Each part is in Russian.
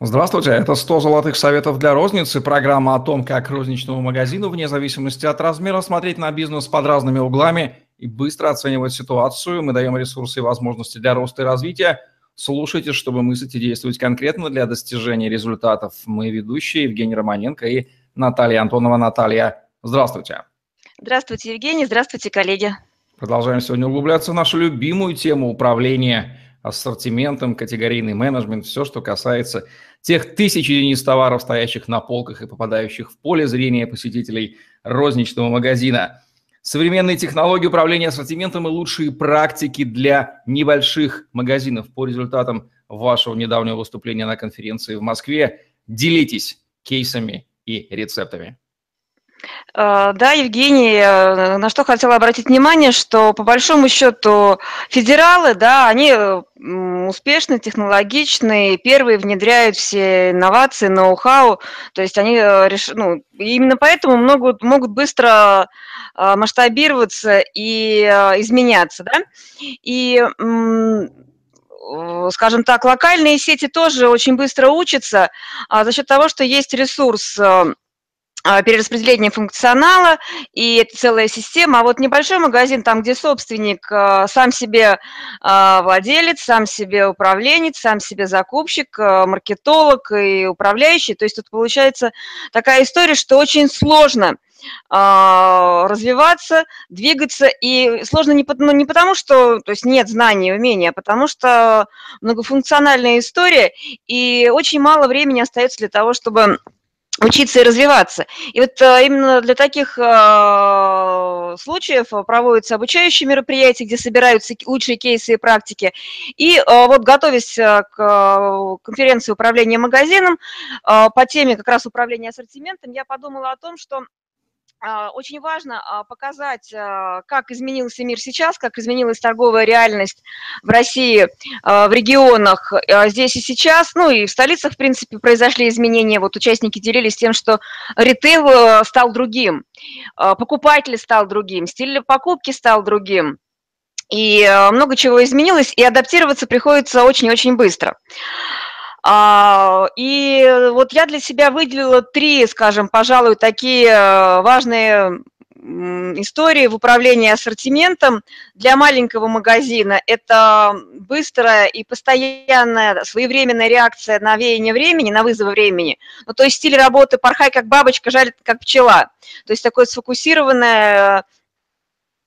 Здравствуйте, это 100 золотых советов для розницы, программа о том, как розничному магазину, вне зависимости от размера, смотреть на бизнес под разными углами и быстро оценивать ситуацию. Мы даем ресурсы и возможности для роста и развития. Слушайте, чтобы мыслить и действовать конкретно для достижения результатов. Мы ведущие Евгений Романенко и Наталья Антонова. Наталья, здравствуйте. Здравствуйте, Евгений. Здравствуйте, коллеги. Продолжаем сегодня углубляться в нашу любимую тему управления ассортиментом, категорийный менеджмент, все, что касается тех тысяч единиц товаров, стоящих на полках и попадающих в поле зрения посетителей розничного магазина. Современные технологии управления ассортиментом и лучшие практики для небольших магазинов по результатам вашего недавнего выступления на конференции в Москве. Делитесь кейсами и рецептами. Э, да, Евгений, э, на что хотела обратить внимание, что по большому счету федералы, да, они успешны, технологичны, первые внедряют все инновации, ноу-хау, то есть они э, реш... ну, именно поэтому могут, могут быстро масштабироваться и изменяться, да, и скажем так, локальные сети тоже очень быстро учатся а за счет того, что есть ресурс а, перераспределение функционала, и это целая система. А вот небольшой магазин, там, где собственник а, сам себе а, владелец, сам себе управленец, сам себе закупщик, маркетолог и управляющий, то есть тут получается такая история, что очень сложно развиваться, двигаться. И сложно не, ну, не потому, что то есть нет знаний и умения, а потому что многофункциональная история, и очень мало времени остается для того, чтобы учиться и развиваться. И вот э, именно для таких э, случаев проводятся обучающие мероприятия, где собираются лучшие кейсы и практики. И э, вот готовясь к конференции управления магазином по теме как раз управления ассортиментом, я подумала о том, что очень важно а, показать, а, как изменился мир сейчас, как изменилась торговая реальность в России, в регионах здесь и сейчас. Ну и в столицах, в принципе, произошли изменения. Вот участники делились тем, что ритейл стал другим, покупатель стал другим, стиль покупки стал другим. И много чего изменилось, и адаптироваться приходится очень-очень быстро. А, и вот я для себя выделила три, скажем, пожалуй, такие э, важные истории в управлении ассортиментом для маленького магазина. Это быстрая и постоянная своевременная реакция на веяние времени, на вызовы времени. Ну, то есть стиль работы «порхай как бабочка, жалит как пчела». То есть такое сфокусированное а,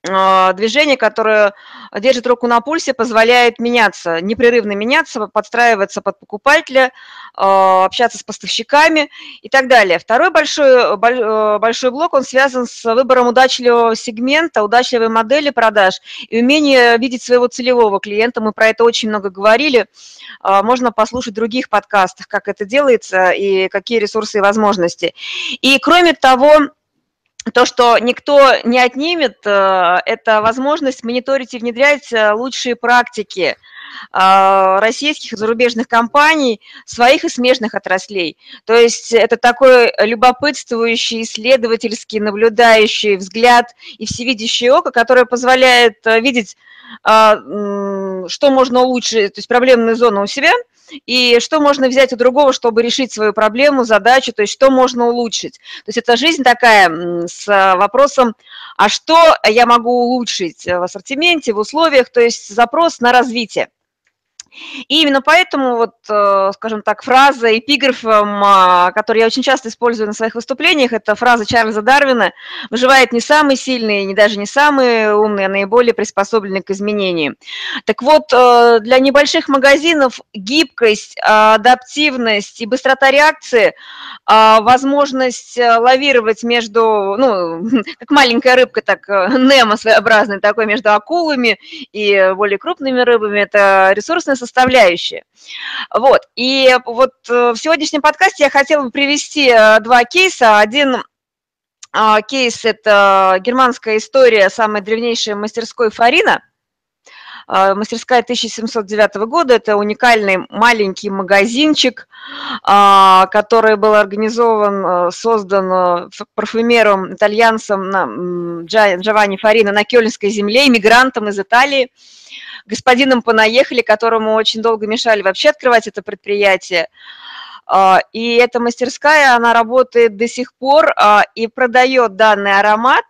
движение, которое держит руку на пульсе, позволяет меняться, непрерывно меняться, подстраиваться под покупателя, а, общаться с поставщиками и так далее. Второй большой, э, большой блок, он связан с выбором удачливого сегмента, удачливой модели продаж и умение видеть своего целевого клиента. Мы про это очень много говорили. А, можно послушать в других подкастах, как это делается и какие ресурсы и возможности. И кроме того, то, что никто не отнимет, э, это возможность мониторить и внедрять э, лучшие практики российских и зарубежных компаний, своих и смежных отраслей. То есть это такой любопытствующий, исследовательский, наблюдающий взгляд и всевидящее око, которое позволяет видеть, что можно улучшить, то есть проблемные зоны у себя – и что можно взять у другого, чтобы решить свою проблему, задачу, то есть что можно улучшить. То есть это жизнь такая с вопросом, а что я могу улучшить в ассортименте, в условиях, то есть запрос на развитие. И именно поэтому, вот, э, скажем так, фраза эпиграфом, а, которую я очень часто использую на своих выступлениях, это фраза Чарльза Дарвина «Выживает не самый сильный, не даже не самый умный, а наиболее приспособленный к изменениям». Так вот, э, для небольших магазинов гибкость, адаптивность и быстрота реакции, а, возможность э, лавировать между, ну, как маленькая рыбка, так Немо своеобразный такой, между акулами и более крупными рыбами, это ресурсная составляющая. Вот. И вот э, в сегодняшнем подкасте я хотела бы привести э, два кейса. Один а, кейс – это германская история самой древнейшей мастерской Фарина – мастерская 1709 года – это уникальный маленький магазинчик, а, который был организован, создан парфюмером, итальянцем Джованни Фарино на Кёльнской земле, иммигрантом из Италии господином понаехали, которому очень долго мешали вообще открывать это предприятие. И эта мастерская, она работает до сих пор и продает данный аромат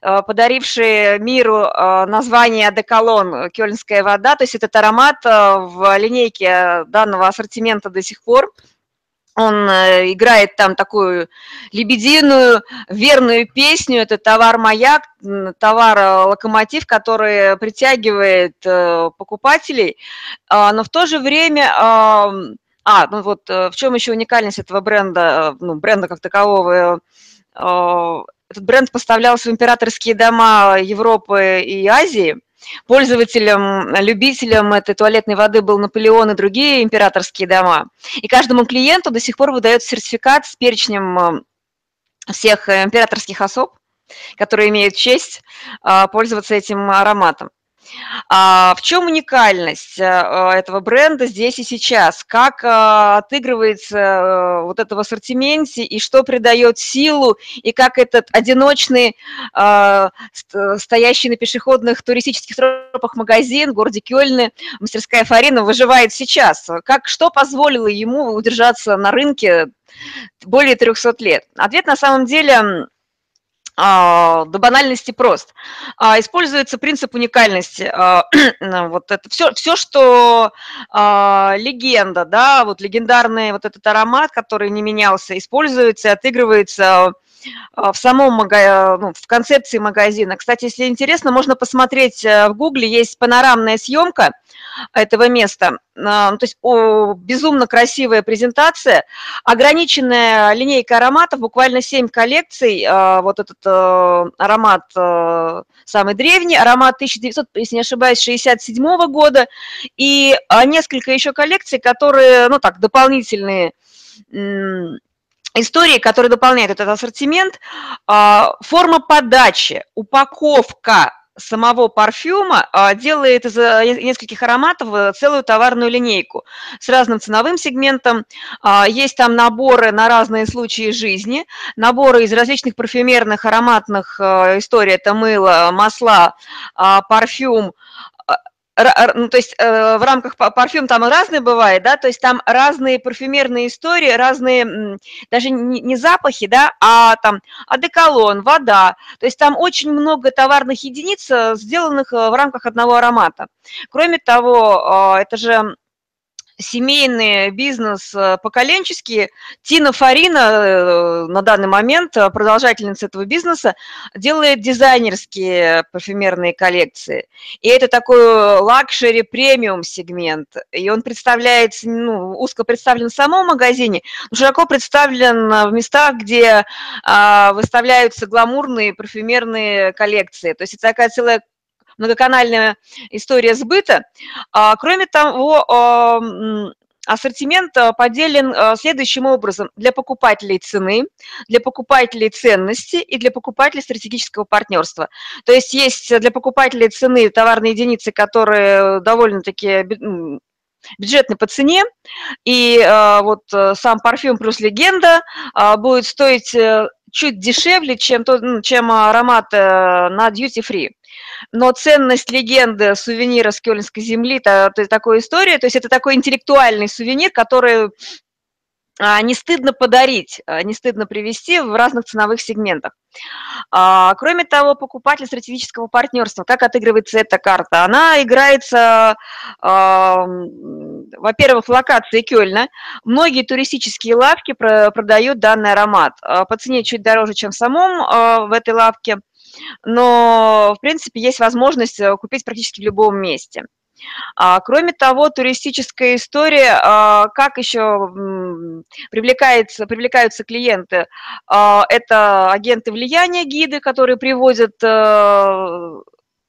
подаривший миру название «Деколон» «Кёльнская вода». То есть этот аромат в линейке данного ассортимента до сих пор – он э, играет там такую лебединую, верную песню. Это товар-маяк, товар-локомотив, который притягивает э, покупателей. А, но в то же время... А, ну вот э, в чем еще уникальность этого бренда, ну, бренда как такового? Этот бренд поставлялся в императорские дома Европы и Азии – Пользователем, любителем этой туалетной воды был Наполеон и другие императорские дома. И каждому клиенту до сих пор выдается сертификат с перечнем э, всех императорских особ, которые имеют честь э, пользоваться этим ароматом. А в чем уникальность э, этого бренда здесь и сейчас? Как э, отыгрывается э, вот это в ассортименте и что придает силу, и как этот одиночный, стоящий на пешеходных туристических тропах магазин в городе Кёльне, мастерская Фарина, выживает сейчас? Как, что позволило ему удержаться на рынке более 300 лет? Ответ на самом деле а, до банальности прост. А, используется принцип уникальности. А, вот это все, все, что легенда, да, вот легендарный вот этот аромат, который не менялся, используется отыгрывается в самом ну, в концепции магазина. Кстати, если интересно, можно посмотреть э, в Гугле, есть панорамная съемка этого места. А, ну, то есть о, безумно красивая презентация, ограниченная линейка ароматов, буквально 7 коллекций. А, вот этот э, аромат э, самый древний, аромат 1900, если не ошибаюсь, 67 года, и а, несколько еще коллекций, которые, ну так, дополнительные истории, которые дополняют этот ассортимент. Форма подачи, упаковка, самого парфюма а, делает из нескольких ароматов э, целую товарную линейку с разным ценовым сегментом. А, есть там наборы на разные случаи жизни, наборы из различных парфюмерных ароматных э, историй. Это мыло, масла, а, парфюм, ну, то есть э, в рамках парфюм там разные бывает, да, то есть там разные парфюмерные истории, разные, даже не запахи, да, а там одеколон, вода, то есть там очень много товарных единиц, э, сделанных э, в рамках одного аромата. Кроме того, это же семейный бизнес э, поколенческий. Тина Фарина э, на данный момент, э, продолжательница этого бизнеса, делает дизайнерские парфюмерные коллекции. И это такой luxury премиум сегмент. И он представляется, ну, узко представлен в самом магазине, но широко представлен в местах, где а, выставляются гламурные парфюмерные коллекции. То есть это такая целая многоканальная история сбыта. А, кроме того, ассортимент а, поделен а, следующим образом. Для покупателей цены, для покупателей ценности и для покупателей стратегического партнерства. То есть есть для покупателей цены товарные единицы, которые довольно-таки бюджетный по цене, и э, вот сам парфюм плюс легенда э, будет стоить э, чуть дешевле, чем, то, чем аромат э, на duty free но ценность легенды сувенира с Кёльнской земли, это, это такая история, то есть это такой интеллектуальный сувенир, который а, не стыдно подарить, а, не стыдно привести в разных ценовых сегментах. А, кроме того, покупатель стратегического партнерства, как отыгрывается эта карта? Она играется, во-первых, в локации Кёльна. Многие туристические лавки продают данный аромат по цене чуть дороже, чем в самом в этой лавке но, в принципе, есть возможность э, купить практически в любом месте. А, кроме того, туристическая история, а, как еще привлекается, привлекаются клиенты, а, это агенты влияния, гиды, которые привозят э,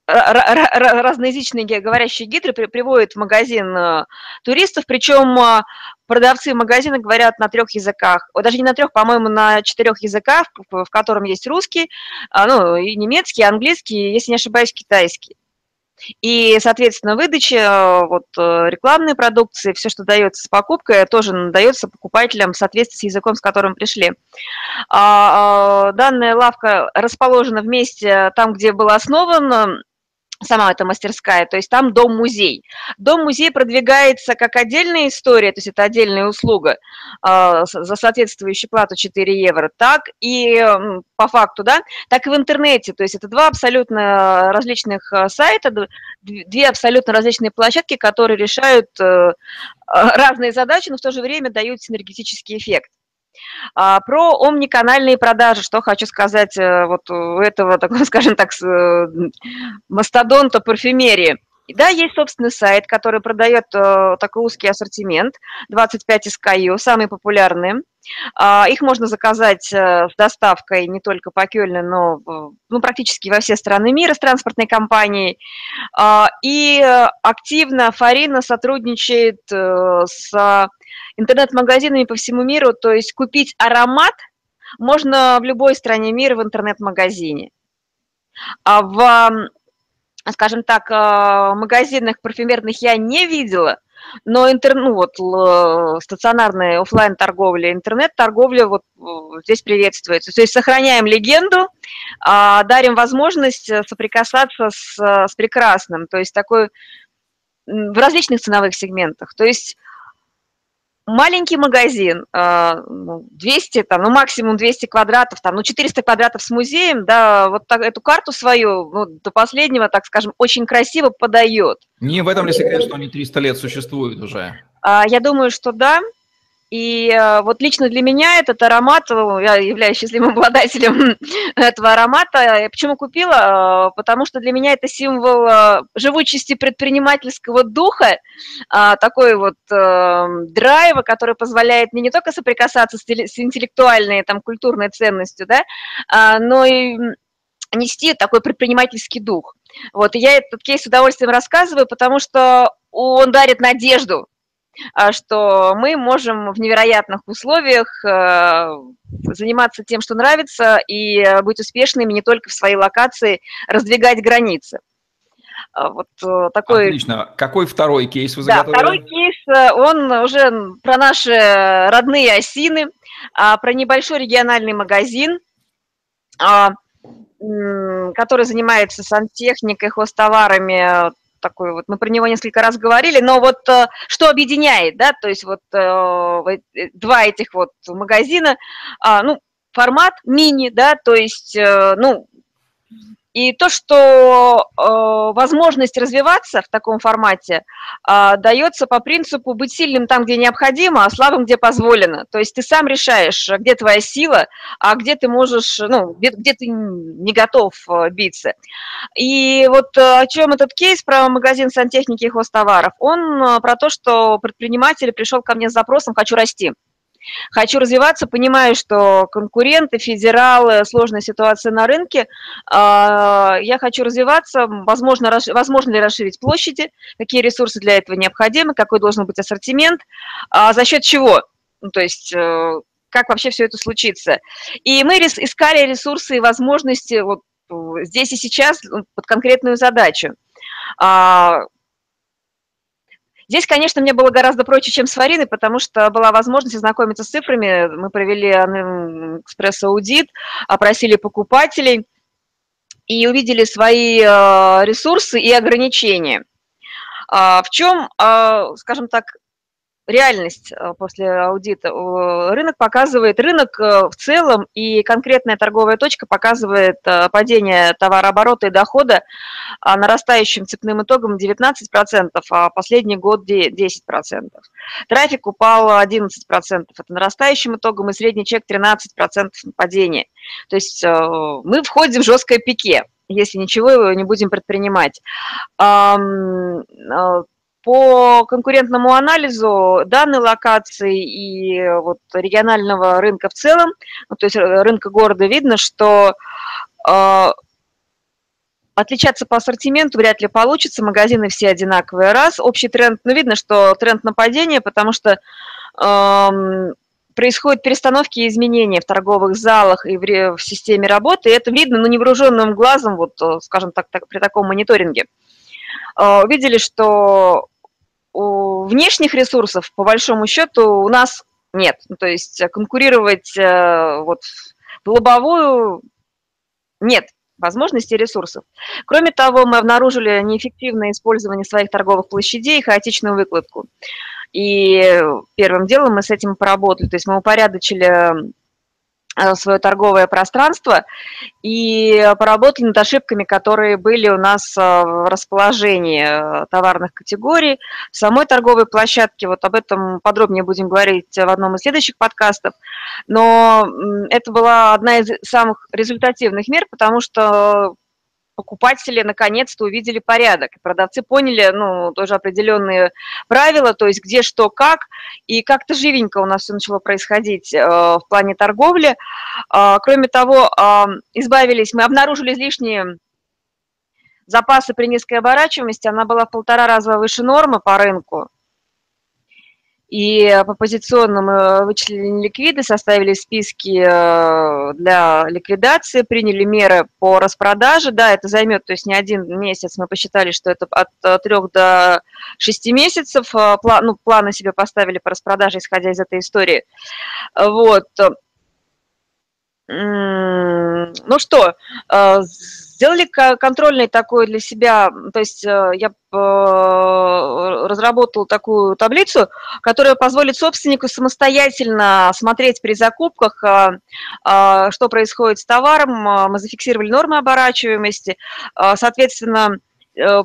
разноязычные говорящие гидры приводят в магазин э, туристов, причем э, продавцы магазина говорят на трех языках, даже не на трех, по-моему, на четырех языках, в котором есть русский, а, ну, и немецкий, и английский, если не ошибаюсь, китайский. И, соответственно, выдача вот, э, рекламной продукции, все, что дается с покупкой, тоже дается покупателям в соответствии с языком, с которым пришли. А, данная лавка расположена в месте, там, где была основана сама эта мастерская, то есть там дом-музей. Дом-музей продвигается как отдельная история, то есть это отдельная услуга э, за соответствующую плату 4 евро, так и э, по факту, да, так и в интернете, то есть это два абсолютно различных э, сайта, две абсолютно различные площадки, которые решают э, разные задачи, но в то же время дают синергетический эффект. А, про омниканальные продажи, что хочу сказать э, вот у этого, такого, скажем так, э, мастодонта парфюмерии. Да, есть собственный сайт, который продает э, такой узкий ассортимент, 25 SKU, самые популярные. Э, их можно заказать э, с доставкой не только по Кёльну, но э, ну, практически во все страны мира с транспортной компанией. Э, и активно Фарина сотрудничает э, с интернет-магазинами по всему миру, то есть купить аромат можно в любой стране мира в интернет-магазине. А в, скажем так, э, магазинах парфюмерных я не видела, но интер, ну, вот, стационарная офлайн торговля интернет-торговля вот здесь приветствуется. То есть сохраняем легенду, а, дарим возможность соприкасаться с, с прекрасным, то есть такой в различных ценовых сегментах. То есть маленький магазин, 200, а, там, ну, максимум 200 квадратов, там, ну, 400 квадратов с музеем, да, вот так, эту карту свою ну, до последнего, так скажем, очень красиво подает. Не в этом ли секрет, что они 300 лет существуют уже? А, я думаю, что да. И э, вот лично для меня этот аромат, я являюсь счастливым обладателем этого аромата. Я почему купила? Э, потому что для меня это символ э, живучести предпринимательского духа, а, такой вот драйва, который позволяет мне не только соприкасаться с интеллектуальной, там, культурной ценностью, да, а, но и нести такой предпринимательский дух. Вот, и я этот кейс с удовольствием рассказываю, потому что он дарит надежду что мы можем в невероятных условиях э, заниматься тем, что нравится, и быть успешными не только в своей локации, раздвигать границы. А, вот э, такой... Отлично. Какой второй кейс вы заготовили? Да, второй кейс, э, он уже про наши родные осины, а, про небольшой региональный магазин, который занимается сантехникой, хостоварами, такой вот, мы про него несколько раз говорили, но вот э, что объединяет, да, то есть вот э, э, два этих вот магазина, а, ну, формат мини, да, то есть, ну, и то, что э, возможность развиваться в таком формате э, дается по принципу быть сильным там, где необходимо, а слабым, где позволено. То есть ты сам решаешь, где твоя сила, а где ты можешь, ну, где, где ты не готов э, биться. И вот э, о чем этот кейс про магазин сантехники и хостоваров? Он э, про то, что предприниматель пришел ко мне с запросом «хочу расти». Хочу развиваться, понимаю, что конкуренты, федералы, сложная ситуация на рынке. А, я хочу развиваться, возможно, возможно ли расширить площади, какие ресурсы для этого необходимы, какой должен быть ассортимент, а за счет чего. Ну, то есть э, как вообще все это случится. И мы искали ресурсы и возможности вот здесь и сейчас под конкретную задачу. Здесь, конечно, мне было гораздо проще, чем с Фариной, потому что была возможность ознакомиться с цифрами. Мы провели экспресс-аудит, опросили покупателей и увидели свои э, ресурсы и ограничения. А, в чем, а, скажем так, реальность э, после аудита. Рынок показывает, рынок э, в целом и конкретная торговая точка показывает э, падение товарооборота и дохода а нарастающим цепным итогом 19%, а последний год 10%. Трафик упал 11%, это нарастающим итогом, и средний чек 13% падения. То есть мы входим в жесткое пике если ничего не будем предпринимать по конкурентному анализу данной локации и вот регионального рынка в целом, ну, то есть рынка города, видно, что э, отличаться по ассортименту вряд ли получится, магазины все одинаковые. Раз, общий тренд, ну, видно, что тренд на падение, потому что э, происходят перестановки и изменения в торговых залах и в, в системе работы, и это видно, ну, невооруженным глазом, вот, скажем так, так при таком мониторинге. Э, увидели, что внешних ресурсов, по большому счету, у нас нет. Ну, то есть конкурировать э, вот в лобовую нет. возможностей и ресурсов. Кроме того, мы обнаружили неэффективное использование своих торговых площадей и хаотичную выкладку. И первым делом мы с этим поработали, то есть мы упорядочили Э, свое торговое пространство и поработали над ошибками, которые были у нас э, в расположении э, товарных категорий, в самой торговой площадке. Вот об этом подробнее будем говорить в одном из следующих подкастов. Но это была одна из самых результативных мер, потому что покупатели наконец-то увидели порядок. продавцы поняли, ну, тоже определенные правила, то есть где, что, как. И как-то живенько у нас все начало происходить э, в плане торговли. Э, кроме того, э, избавились, мы обнаружили излишние запасы при низкой оборачиваемости. Она была в полтора раза выше нормы по рынку. И по позиционным мы вычислили ликвиды, составили списки э, для ликвидации, приняли меры по распродаже. Да, это займет, то есть не один месяц, мы посчитали, что это от э, трех до шести месяцев. Э, план, ну, планы себе поставили по распродаже, исходя из этой истории. Вот. Ну что, Сделали контрольный такой для себя, то есть э, я э, разработал такую таблицу, которая позволит собственнику самостоятельно смотреть при закупках, э, что происходит с товаром. Мы зафиксировали нормы оборачиваемости, соответственно,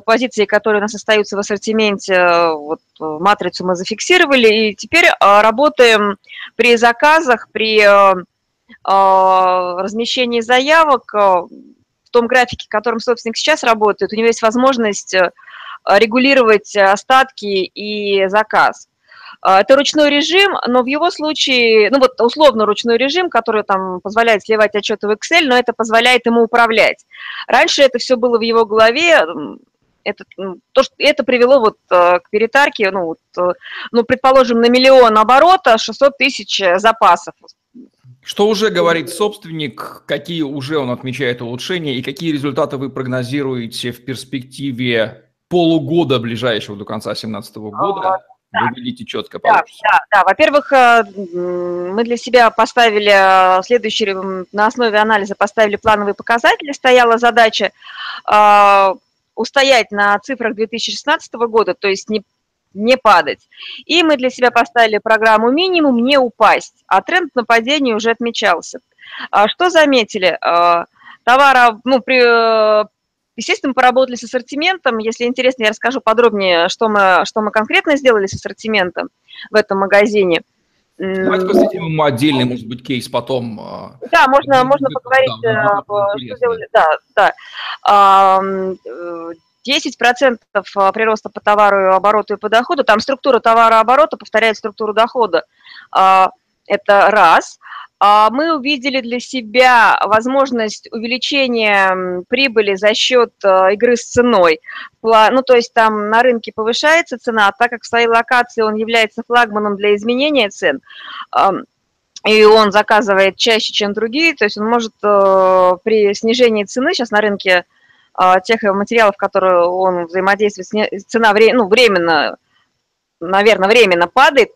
позиции, которые у нас остаются в ассортименте, вот, матрицу мы зафиксировали, и теперь работаем при заказах, при размещении заявок, том графике, в котором собственник сейчас работает, у него есть возможность э, регулировать остатки и заказ. Э, это ручной режим, но в его случае, ну вот условно ручной режим, который там позволяет сливать отчеты в Excel, но это позволяет ему управлять. Раньше это все было в его голове, это, то, что, это привело вот э, к перетарке, ну, вот, ну, предположим, на миллион оборота 600 тысяч запасов. Что уже говорит собственник, какие уже он отмечает улучшения и какие результаты вы прогнозируете в перспективе полугода ближайшего до конца 2017 года? Да. Вы видите четко получится. Да, да, да. Во-первых, э, мы для себя поставили э, следующий, на основе анализа поставили плановые показатели, стояла задача э, устоять на цифрах 2016 года, то есть не не падать. И мы для себя поставили программу минимум не упасть, а тренд на падение уже отмечался. А что заметили? А, товара, ну, при, естественно, мы поработали с ассортиментом. Если интересно, я расскажу подробнее, что мы, что мы конкретно сделали с ассортиментом в этом магазине. Давайте посвятим отдельный, может быть, кейс потом. А, да, можно, можно поговорить, да, что сделали. Да, да. 10% а, прироста по товару, обороту и по доходу, там структура товарооборота повторяет структуру дохода. А, это раз. А, мы увидели для себя возможность увеличения прибыли за счет игры с ценой. Ну, то есть там на рынке повышается цена, а так как в своей локации он является флагманом для изменения цен, и он заказывает чаще, чем другие, то есть он может при снижении цены, сейчас на рынке тех материалов, которые он взаимодействует, цена ну, временно, наверное, временно падает,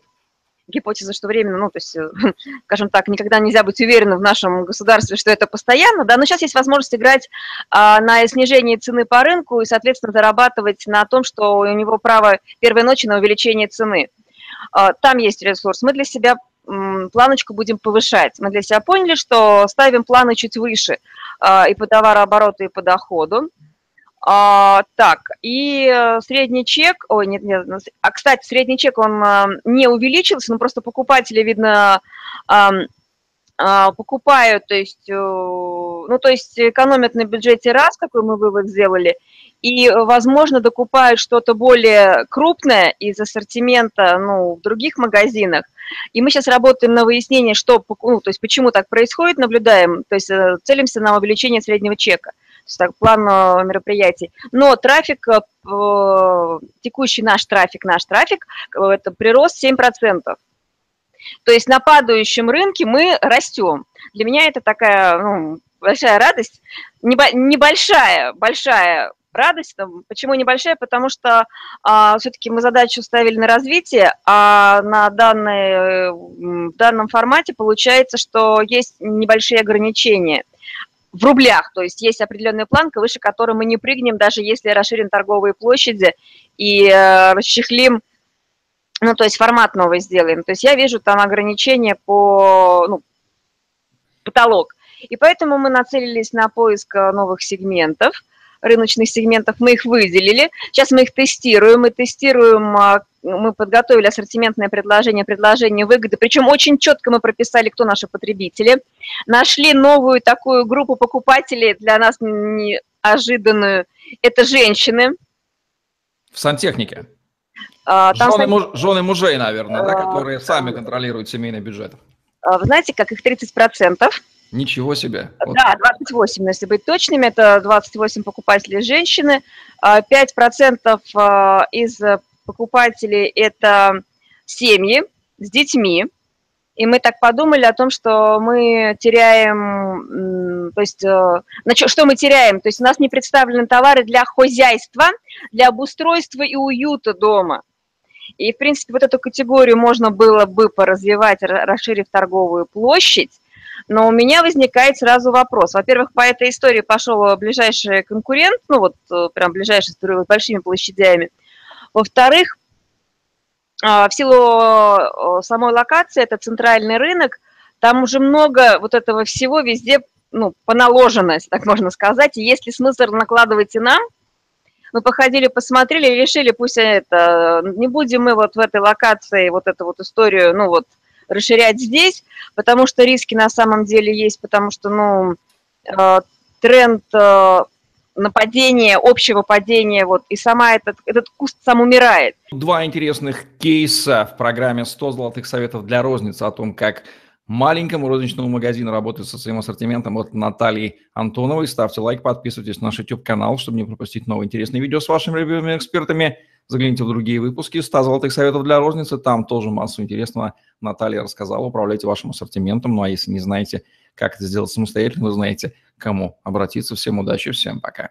гипотеза, что временно, ну, то есть, скажем так, никогда нельзя быть уверенным в нашем государстве, что это постоянно, да, но сейчас есть возможность играть а, на снижении цены по рынку и, соответственно, зарабатывать на том, что у него право первой ночи на увеличение цены. А, там есть ресурс. Мы для себя планочку будем повышать. Мы для себя поняли, что ставим планы чуть выше а, и по товарообороту, и по доходу. А, так, и э, средний чек, ой, нет, нет, а, кстати, средний чек, он а, не увеличился, но просто покупатели, видно, а, а, покупают, то есть, э, ну, то есть экономят на бюджете раз, какой мы вывод сделали, и, возможно, докупают что-то более крупное из ассортимента, ну, в других магазинах, и мы сейчас работаем на выяснение, что, ну, то есть почему так происходит, наблюдаем, то есть э, целимся на увеличение среднего чека. Так, план э, мероприятий. Но трафик, э, текущий наш трафик, наш трафик, это прирост 7%. То есть на падающем рынке мы растем. Для меня это такая ну, большая радость, небольшая, большая радость. Почему небольшая? Потому что а, все-таки мы задачу ставили на развитие, а на данной, в данном формате получается, что есть небольшие ограничения. в рублях, то есть есть определенная планка, выше которой мы не прыгнем, даже если расширим торговые площади и э, расчехлим, ну, то есть формат новый сделаем. То есть я вижу там ограничения по, ну, потолок. И поэтому мы нацелились на поиск э, новых сегментов, рыночных сегментов, мы их выделили. Сейчас мы их тестируем, мы тестируем, э, мы подготовили ассортиментное предложение, предложение выгоды, причем очень четко мы прописали, кто наши потребители. Нашли новую такую группу покупателей, для нас неожиданную, это женщины. В сантехнике? А, там жены, муж, жены мужей, наверное, да, которые сами контролируют семейный бюджет. А, вы знаете, как их 30%. Ничего себе. Вот. Да, 28, если быть точными, это 28 покупателей женщины, 5% а, из покупателей – это семьи с детьми, и мы так подумали о том, что мы теряем, то есть, э, что мы теряем? То есть у нас не представлены товары для хозяйства, для обустройства и уюта дома. И, в принципе, вот эту категорию можно было бы поразвивать, расширив торговую площадь, но у меня возникает сразу вопрос. Во-первых, по этой истории пошел ближайший конкурент, ну вот э, прям ближайший с большими площадями. Во-вторых, а, в силу самой локации, это центральный рынок, там уже много вот этого всего везде ну, поналоженность, так можно сказать. И есть ли смысл накладывать и нам, мы походили, посмотрели и решили, пусть это, не будем мы вот в этой локации вот эту вот историю, ну вот, расширять здесь, потому что риски на самом деле есть, потому что, ну, э, тренд э, нападения, общего падения, вот, и сама этот, этот куст сам умирает. Два интересных кейса в программе «100 золотых советов для розницы» о том, как маленькому розничному магазину работать со своим ассортиментом от Натальи Антоновой. Ставьте лайк, подписывайтесь на наш YouTube-канал, чтобы не пропустить новые интересные видео с вашими любимыми экспертами. Загляните в другие выпуски 100 золотых советов для розницы. Там тоже массу интересного Наталья рассказала. Управляйте вашим ассортиментом. Ну а если не знаете, как это сделать самостоятельно, вы знаете, кому обратиться. Всем удачи, всем пока.